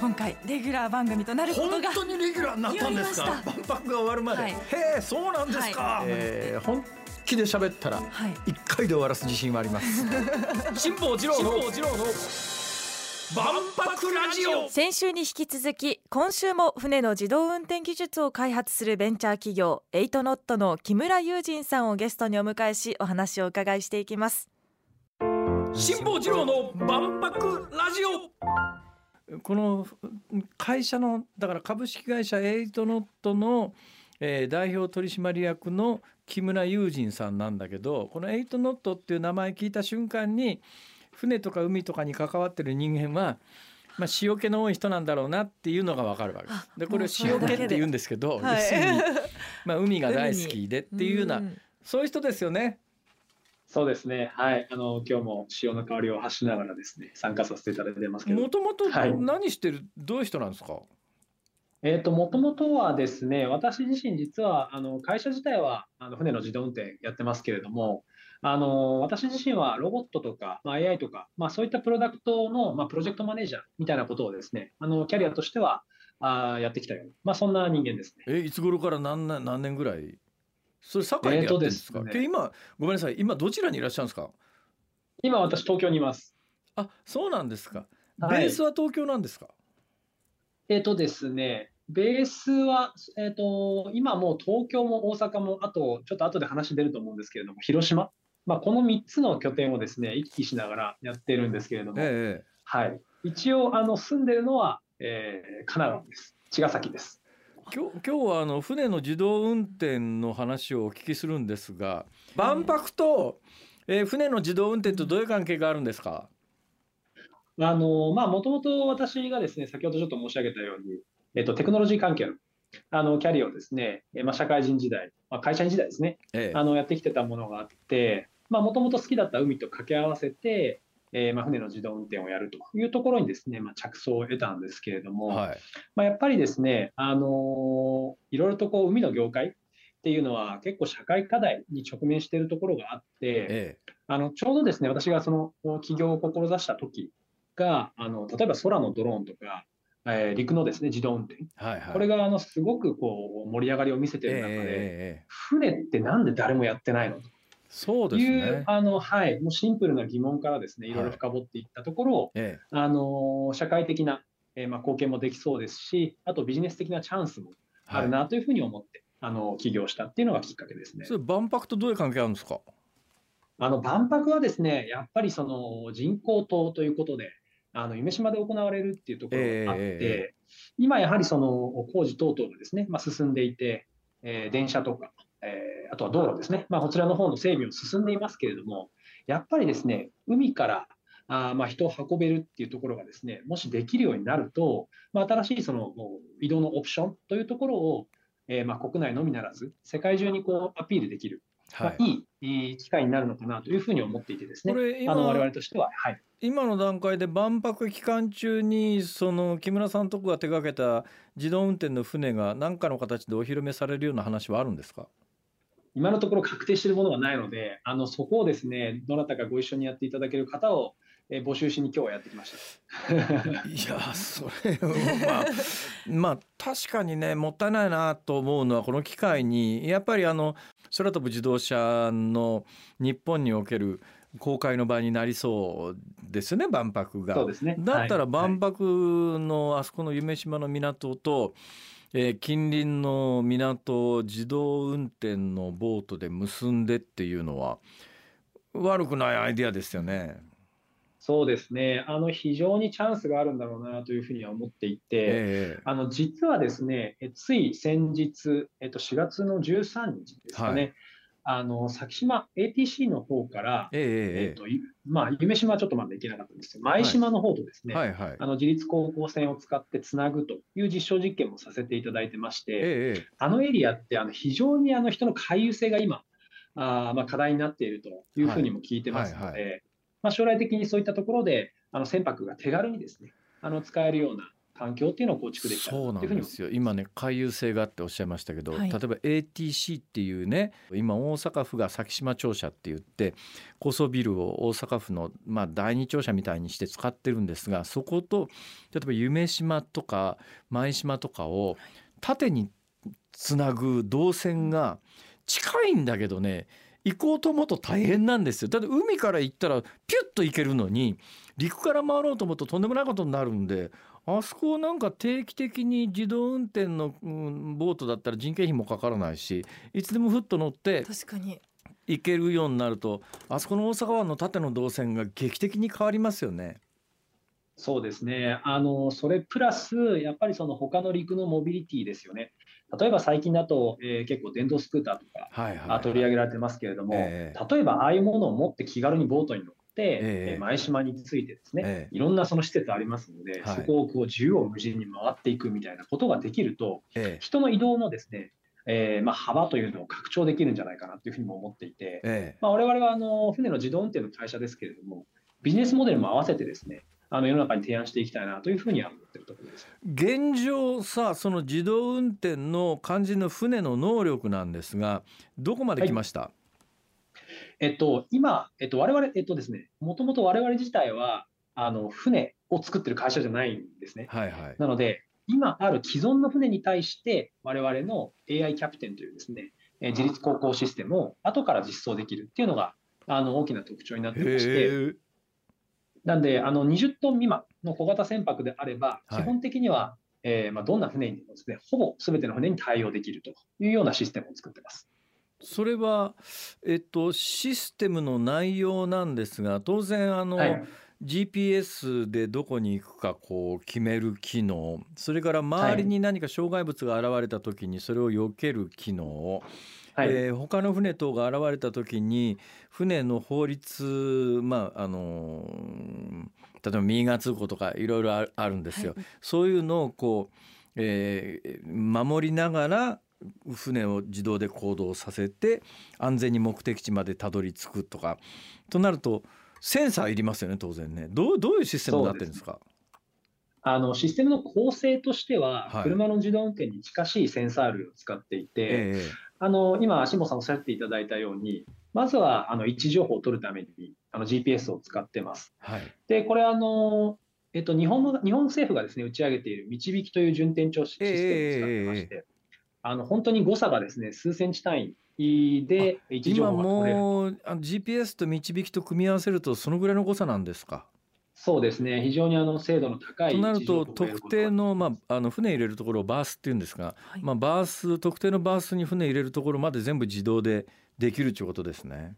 今回レギュラー番組となること本が当にレギュラーになったんですか？万博が終わるまで、はい。へえそうなんですか、はい。えー本気で喋ったらはい。一回で終わらす自信はあります。辛坊治郎の万博ラジオ。先週に引き続き今週も船の自動運転技術を開発するベンチャー企業エイトノットの木村雄人さんをゲストにお迎えしお話を伺いしていきます。辛坊治郎の万博ラジオこの会社のだから株式会社エイトノットの、えー代表取締役の木村雄人さんなんだけどこのエイトノットっていう名前聞いた瞬間に船とか海とかに関わってる人間は、まあ、塩気の多い人なんだろうなっていうのがわかるわけですあ。でこれもうそれだけで塩気って言うんですけど、はい要するに、まあ、海が大好きでっていうようなうんそういう人ですよね。そうですね。はい。あの、今日も潮の香りを発しながらですね、参加させていただいてますけども。ともとはい何してる、どういう人なんですか？えっと、もともとはですね、私自身実は、あの、会社自体は、あの、船の自動運転やってますけれども、あの、私自身はロボットとか、まあ、AI とか、まあ、そういったプロダクトの、まあ、プロジェクトマネージャーみたいなことをですね、あの、キャリアとしては、あーやってきたような、まあ、そんな人間ですね。えいつ頃から何年何年ぐらい？それ堺でやってるんですか、えーすねけ今ごめんなさい。今どちらにいらっしゃるんですか？今、私、東京にいます。あそうなんですか。はい。ベースは東京なんですか、えっとですね、ベースは、えっと、今もう東京も大阪も、あと、ちょっと後で話出ると思うんですけれども、広島、まあ、この3つの拠点をですね、行き来しながらやってるんですけれども、ええ。はい。一応、あの、住んでるのは、えー神奈川です。茅ヶ崎です。今日今日はあの船の自動運転の話をお聞きするんですが。万博と、えー船の自動運転とどういう関係があるんですか？あの、まあ、もともと私がですね、先ほどちょっと申し上げたように、えっと、テクノロジー関係の、あの、キャリアをですね、えーまあ、社会人時代、まあ、会社員時代ですね、ええ。あのやってきてたものがあって、もともと好きだった海と掛け合わせて、えーまあ、船の自動運転をやるというところにですね、まあ、着想を得たんですけれども、はい。まあ、やっぱりですね、あのーいろいろとこう海の業界っていうのは結構社会課題に直面しているところがあって、えあのちょうどですね、私がその起業を志した時が、あの例えば空のドローンとか、えー陸のですね自動運転、えはいはい。これがあのすごくこう盛り上がりを見せている中で、ええええええ。船ってなんで誰もやってないのそうですという、ねあのはい、もうシンプルな疑問からですね、い。ろいろ深掘っていったところ、ええ。あの社会的な、えーまあ、貢献もできそうですし、あとビジネス的なチャンスもあはい。るなというふうに思って、あの起業したっていうのがきっかけですね。そ。れ万博とどういう関係あるんですか？あの万博はですね、やっぱりその人工島ということで、あの夢洲で行われるっていうところがあって、え。今やはりその工事等々がですね、まあ、進んでいて、えー電車とか、えーあとは道路ですね、まあ、こちらの方の整備も進んでいますけれども、やっぱりですね、海からあーまあ人を運べるっていうところがですね、もしできるようになると、まあ、新しいその移動のオプションというところを、えーまあ国内のみならず、世界中にこうアピールできる、はい。まあ、いい機会になるのかなというふうに思っていてですね。こ、れ今あの我々としては、はい、今の段階で万博期間中にその木村さんとこが手掛けた自動運転の船が何かの形でお披露目されるような話はあるんですか？今のところ確定しているものがないので、あのそこをですね、どなたかご一緒にやっていただける方を、えー募集しに今日はやってきました。いやそれまあ まあ確かにねもったいないなと思うのはこの機会にやっぱりあの空飛ぶ自動車の日本における公開の場になりそうですね万博が。そうですね。だったらはい万博のあそこの夢洲の港と、えー近隣の港を自動運転のボートで結んでっていうのは悪くないアイデアですよね。そうですね。あの非常にチャンスがあるんだろうなというふうには思っていて、ええあの実はですね、えつい先日、えっと4月の13日ですかね。はいあの先島 ATC の方から、ええええっといまあ夢島はちょっとまだ行けなかったんですけど、舞島の方とですね、えはいはい。あの自立航行船を使ってつなぐという実証実験もさせていただいてまして、ええあのエリアってあの非常にあの人の回遊性が今、あーまあ課題になっているというふうにも聞いてますのはいはいで、まあ将来的にそういったところであの船舶が手軽にですね、あの使えるような環境っていうのを構築できたそうなんですよ。今ね回遊性があっておっしゃいましたけど、はい。例えば ATC っていうね今大阪府が先島庁舎って言って高層ビルを大阪府の、まあ、第二庁舎みたいにして使ってるんですがそこと例えば夢島とか舞島とかを縦につなぐ動線が近いんだけどね行こうと思うと大変なんですよ。だって海から行ったらピュッと行けるのに陸から回ろうと思うととんでもないことになるんであそこなんか定期的に自動運転の、うんボートだったら人件費もかからないしいつでもふっと乗って確かに行けるようになるとあそこの大阪湾の縦の動線が劇的に変わりますよね。そうですね。あの、それプラス、やっぱりその他の陸のモビリティですよね。例えば最近だと、えー結構電動スクーターとかはいはい、あ取り上げられてますけれども、え例えばああいうものを持って気軽にボートに乗前島についてですね、ええ。いろんなその施設ありますので、はい。そこをこう縦横無尽に回っていくみたいなことができると、ええ。人の移動のですね、えーまあ、幅というのを拡張できるんじゃないかなというふうにも思っていて、ええ。まあ、我々はあの船の自動運転の会社ですけれども、ビジネスモデルも合わせてですね、あの世の中に提案していきたいなというふうには思っているところです。現状さその自動運転の肝心の船の能力なんですがどこまで来ました、えっと、今、えっと、我々、えっとですね、もともと我々自体は、あの、船を作ってる会社じゃないんですね。はい、はい。なので、今ある既存の船に対して、我々の AI キャプテンというですね、えー自律航行システムを後から実装できるっていうのが、あの、大きな特徴になってまして、なんで、あの、20トン未満の小型船舶であれば、はい。基本的には、えーまあ、どんな船にもですね、ほぼ全ての船に対応できるというようなシステムを作ってます。それは、えっと、システムの内容なんですが当然あの、はい。GPS でどこに行くかこう決める機能それから周りに何か障害物が現れた時にそれを避ける機能、はい。えー他の船等が現れた時に船の法律まああのー例えば右側通行とかいろいろああるんですよ。はいそういうのをこう、えー守りながら船を自動で行動させて安全に目的地までたどり着くとか。となるとセンサーいりますよね当然ね。どうどういうシステムになってるんですか？あのシステムの構成としては、はい。車の自動運転に近しいセンサー類を使っていて、えあの今、辛坊さんおっしゃっていただいたように、まずはあの位置情報を取るためにあの GPS を使ってます。えはい。で、これあの、えっと、日本の日本政府がですね打ち上げている導きという順天調システムを使ってまして、あの本当に誤差がですね数センチ単位で位置情今報が取れる。もうあの GPS と導きと組み合わせるとそのぐらいの誤差なんですか？そうですね、非常にあの精度の高いとなると特定の,、まあ、あの船入れるところをバースっていうんですが、はい。まあ、バース特定のバースに船入れるところまで全部自動でできるということですね。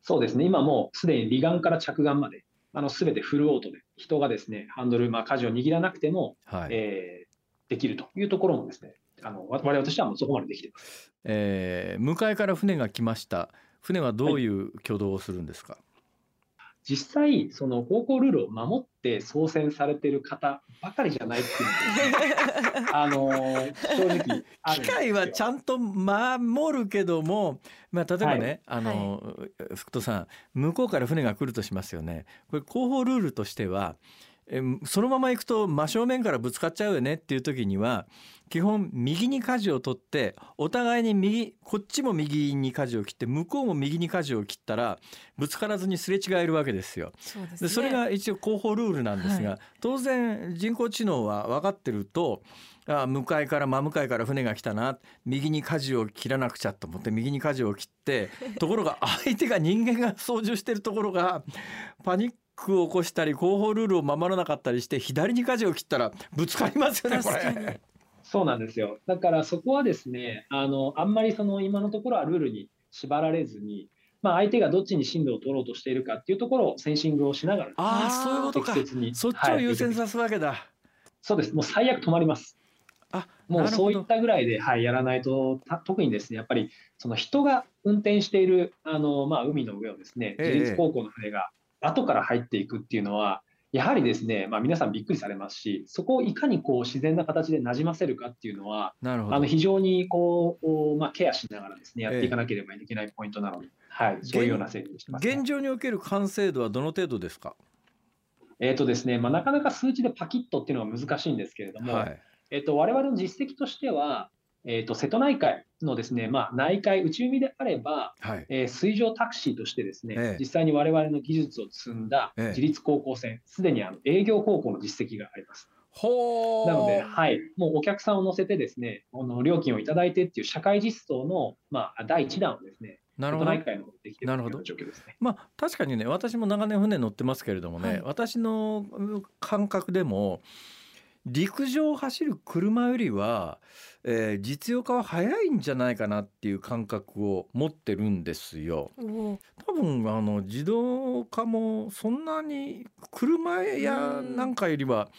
そうですね、今もうすでに離岸から着岸まで、あの全てフルオートで、人がですね、ハンドル、まあ、舵を握らなくても、はい。えーできるというところもですね、あのわ我々としてはもうそこまでできています。えー向かいから船が来ました。船はどういう挙動をするんですか、実際、その航行ルールを守って操船されている方ばかりじゃないっていうの あの正直あるん機ですよ。械はちゃんと守るけども、まあ、例えばね、はあの、福戸さん向こうから船が来るとしますよね。これ広報ルールとしてはえそのまま行くと真正面からぶつかっちゃうよねっていう時には基本右に舵を取ってお互いに右こっちも右に舵を切って向こうも右に舵を切ったらぶつからずにすれ違えるわけですよ。そうですねでそれが一応広報ルールなんですが、は当然人工知能は分かってるとあ向かいから真向かいから船が来たな右に舵を切らなくちゃと思って右に舵を切ってところが相手が人間が操縦してるところがパニックを起こしたり広報ルールを守らなかったりして左に舵を切ったらぶつかりますよねこ確かにれ。そうなんですよ。だからそこはですね、あのあんまりその今のところはルールに縛られずに、まあ、相手がどっちに進路を取ろうとしているかっていうところをセンシングをしながら、ああそういうことか適切にそっちを優先はいさすわけだ。そうです。もう最悪止まります。あもうそういったぐらいで、はい、やらないと、た特にですね、やっぱりその人が運転しているあの、まあ、海の上をですね、ええ自律航行の船が後から入っていくっていうのは、やはりですね、まあ、皆さんびっくりされますし、そこをいかにこう自然な形でなじませるかっていうのは、なるほど。あの非常にこう、おまあ、ケアしながらですね、やっていかなければいけないポイントなので、はい、そういうような整備にしてます、ね。現。状における完成度はどの程度ですか？えっ、とですね、まあ、なかなか数値でパキッとっていうのは難しいんですけれども、はい。えっ、と、我々の実績としては、えっ、と、瀬戸内海のですね、まあ、内海、内海であれば、はい。えー水上タクシーとしてですね、ええ。実際に我々の技術を積んだええ。自立航行船、すでにあの営業航行の実績があります。ほなので、はい、もうお客さんを乗せてですね、あの料金をいただいてっていう社会実装の、まあ、第一弾をですね、瀬なるほど。な状況ですね。まあ確かにね私も長年船乗ってますけれどもね、はい。私のうん感覚でも陸上を走る車よりは、えー実用化は早いんじゃないかなっていう感覚を持ってるんですよ。多分あの自動化もそんなに車やなんかよりは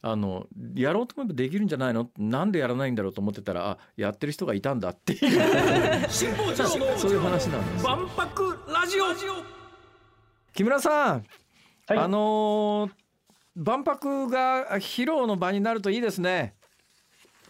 あのやろうと思えばできるんじゃないの？なんでやらないんだろうと思ってたらあやってる人がいたんだっていう。そういう話なんです。万博ラジオ。木村さん、はい。あのー万博が披露の場になるといいですね。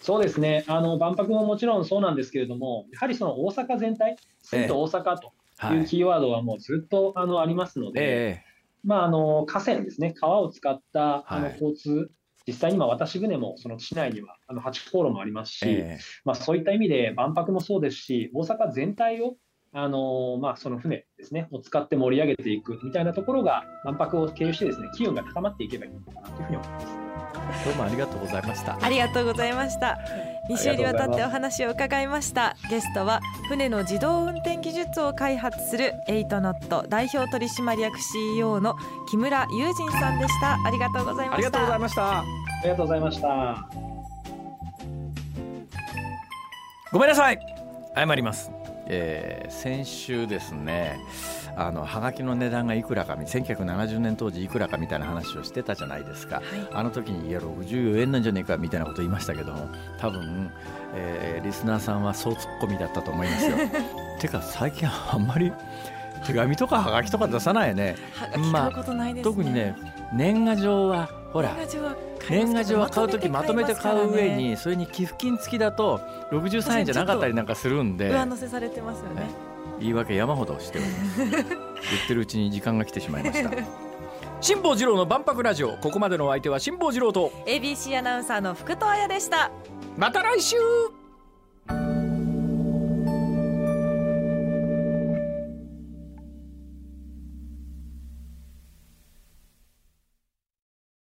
そうですね、あの万博ももちろんそうなんですけれども、やはりその大阪全体、水と大阪というキーワードはもうずっとあのありますので、えまあ、あの河川ですね、川を使ったあのはい交通、実際に今、渡し船もその市内にはあの8航路もありますし、ええ。まあ、そういった意味で万博もそうですし、大阪全体をあのまあ、その船ですね、を使って盛り上げていくみたいなところが、万博を経由してですね、機運が高まっていけばいいのかなというふうに思います。どうもありがとうございました。ありがとうございました2週にわたってお話を伺いましたゲストは船の自動運転技術を開発するエイトノット代表取締役 CEO の木村雄仁さんでしたありがとうございましたありがとうございました。ありがとうございました。ごめんなさい。謝ります。えー先週ですね。あのハガキの値段がいくらか1970年当時いくらかみたいな話をしてたじゃないですか、あの時にいや64円なんじゃねえかみたいなこと言いましたけども多分、えーリスナーさんはそうツッコミだったと思いますよ てか最近あんまり手紙とかハガキとか出さないよね。はがき買うことないですね、特にね年賀状はほら年賀状は買う時まとめて買う上まにそれに寄付金付きだと63円じゃなかったりなんかするんで。上乗せされてますよね。言い訳山ほどしております。言ってるうちに時間が来てしまいました。辛坊治郎の万博ラジオ。ここまでのお相手は辛坊治郎と ABC アナウンサーの福藤彩でした。また来週